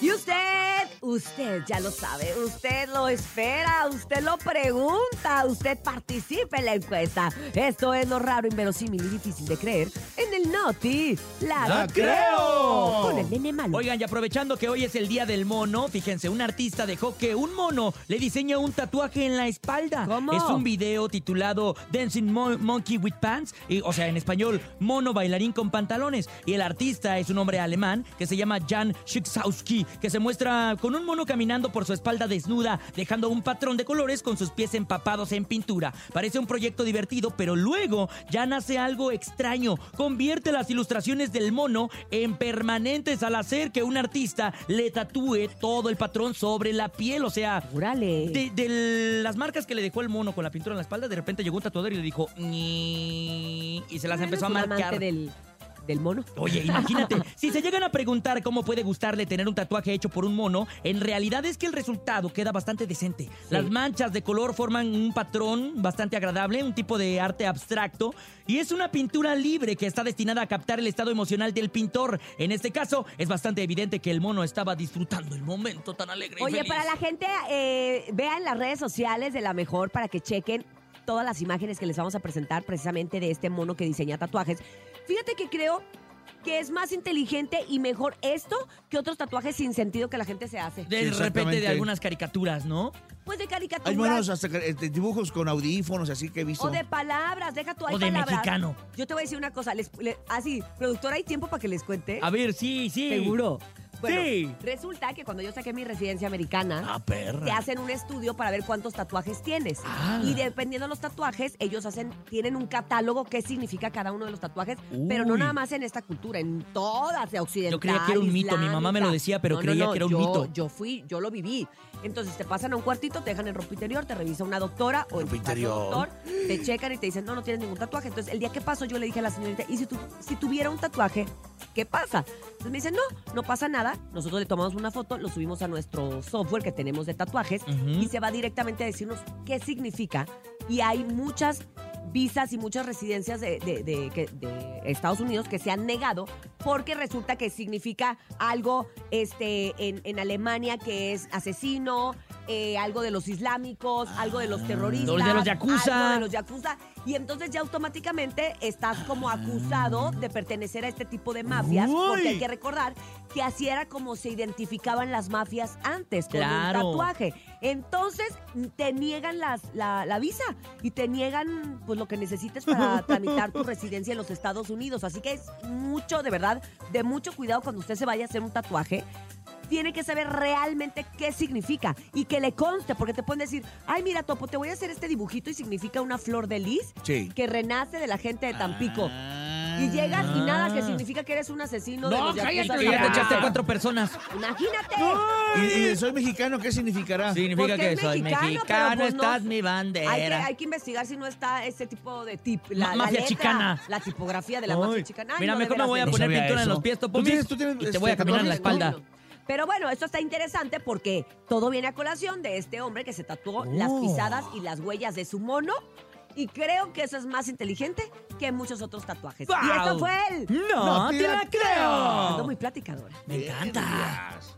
Y usted, usted ya lo sabe, usted lo espera, usted lo pregunta, usted participe en la encuesta. Esto es lo raro, inverosímil y difícil de creer el Noti. ¡La, ¡La creo! Con el nene malo. Oigan, y aprovechando que hoy es el día del mono, fíjense, un artista dejó que un mono le diseña un tatuaje en la espalda. ¿Cómo? Es un video titulado Dancing Mo- Monkey with Pants, y, o sea, en español, mono bailarín con pantalones. Y el artista es un hombre alemán que se llama Jan Schicksowski, que se muestra con un mono caminando por su espalda desnuda, dejando un patrón de colores con sus pies empapados en pintura. Parece un proyecto divertido, pero luego Jan hace algo extraño. Convierte las ilustraciones del mono en permanentes al hacer que un artista le tatúe todo el patrón sobre la piel. O sea, de, de las marcas que le dejó el mono con la pintura en la espalda, de repente llegó un tatuador y le dijo y se las empezó a marcar. del, del mono. Oye, imagínate, si se llegan a preguntar cómo puede gustarle tener un tatuaje hecho por un mono, en realidad es que el resultado queda bastante decente. Las manchas de color forman un patrón bastante agradable, un tipo de arte abstracto, y es una pintura libre que está destinada a captar el estado emocional del pintor. En este caso, es bastante evidente que el mono estaba disfrutando el momento tan alegre. y Oye, feliz. para la gente, eh, vean las redes sociales de la mejor para que chequen todas las imágenes que les vamos a presentar precisamente de este mono que diseña tatuajes. Fíjate que creo que es más inteligente y mejor esto que otros tatuajes sin sentido que la gente se hace. De Sí, repente de algunas caricaturas, ¿no? Pues de caricaturas Hay buenos hasta de dibujos con audífonos, así que he visto. o de palabras, deja tú hay O de palabras. mexicano. Yo te voy a decir una cosa, les, le- así, productora, ¿hay tiempo para que les cuente? A ver, sí, sí. Seguro. Bueno, Sí. resulta que cuando yo saqué mi residencia americana, Ah, perra. te hacen un estudio para ver cuántos tatuajes tienes. Ah. Y dependiendo de los tatuajes, ellos hacen, tienen un catálogo qué significa cada uno de los tatuajes, pero no nada más en esta cultura, en todas de occidental. Yo creía que era un mito, mi mamá me lo decía, pero No, creía no, que era un yo- mito. Yo fui, yo lo viví. Entonces te pasan a un cuartito, te dejan en ropa interior, te revisa una doctora o interior. doctor, te checan y te dicen, no, no tienes ningún tatuaje. Entonces el día que pasó yo le dije a la señorita, ¿y si, tu- si tuviera un tatuaje, qué pasa? Entonces me dicen, no, no pasa nada. Nosotros le tomamos una foto, lo subimos a nuestro software que tenemos de tatuajes y se va directamente a decirnos qué significa. Y hay muchas visas y muchas residencias de, de- de- que- de Estados Unidos que se han negado porque resulta que significa algo este, en, en Alemania que es asesino, eh, algo de los islámicos, algo de los terroristas. Los de los yakuza. algo de los yakuza. Y entonces ya automáticamente estás como acusado de pertenecer a este tipo de mafias, porque hay que recordar que así era como se identificaban las mafias antes, con Claro. un tatuaje. Entonces te niegan las, la, la visa y te niegan pues lo que necesites para tramitar tu residencia en los Estados Unidos. Así que es mucho, de verdad, de mucho cuidado cuando usted se vaya a hacer un tatuaje. Tiene que saber realmente qué significa y que le conste, porque te pueden decir, ay, mira, Topo, te voy a hacer este dibujito y significa una flor de lis Sí. que renace de la gente de Tampico. Ah. Y llegas y nada, que significa que eres un asesino de No, los cállate, ya te echaste cuatro personas. Imagínate. ¿Y, y soy mexicano qué significará? Significa Porque que es soy mexicano, mexicano, pues no- esta es mi Hay que, bandera. hay que investigar si no está ese tipo de tip, la, la mafia letra, chicana. La tipografía de la Ay, mafia chicana. Ay, Mira, no, de mejor me voy a de- poner pintura en los pies, ¿Tú Topomis, tienes- tú tienes, y te este, voy a caminar en la espalda. No, no. Pero bueno, esto está interesante porque todo viene a colación de este hombre que se tatuó las Oh. pisadas y las huellas de su mono. Y creo que eso es más inteligente que muchos otros tatuajes. Y ¡Guau! esto fue el... No, No te la creo. Ando muy platicadora. Me encanta. Dios.